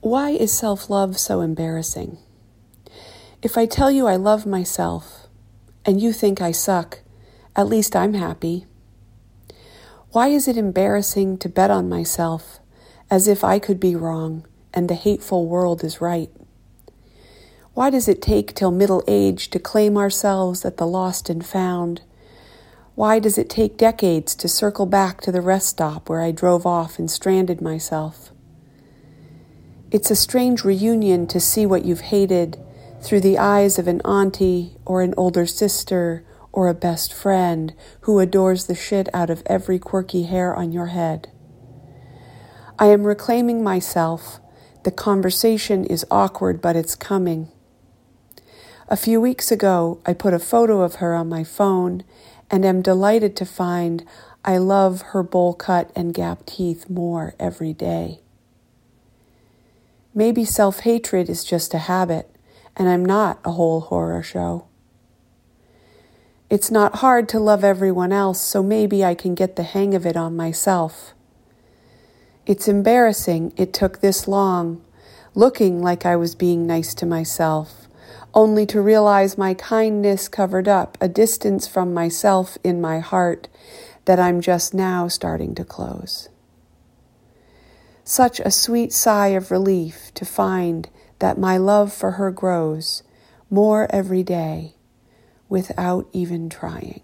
Why is self love so embarrassing? If I tell you I love myself and you think I suck, at least I'm happy. Why is it embarrassing to bet on myself as if I could be wrong and the hateful world is right? Why does it take till middle age to claim ourselves at the lost and found? Why does it take decades to circle back to the rest stop where I drove off and stranded myself? It's a strange reunion to see what you've hated through the eyes of an auntie or an older sister or a best friend who adores the shit out of every quirky hair on your head. I am reclaiming myself. The conversation is awkward, but it's coming. A few weeks ago, I put a photo of her on my phone and am delighted to find I love her bowl cut and gap teeth more every day. Maybe self hatred is just a habit, and I'm not a whole horror show. It's not hard to love everyone else, so maybe I can get the hang of it on myself. It's embarrassing it took this long, looking like I was being nice to myself, only to realize my kindness covered up a distance from myself in my heart that I'm just now starting to close. Such a sweet sigh of relief to find that my love for her grows more every day without even trying.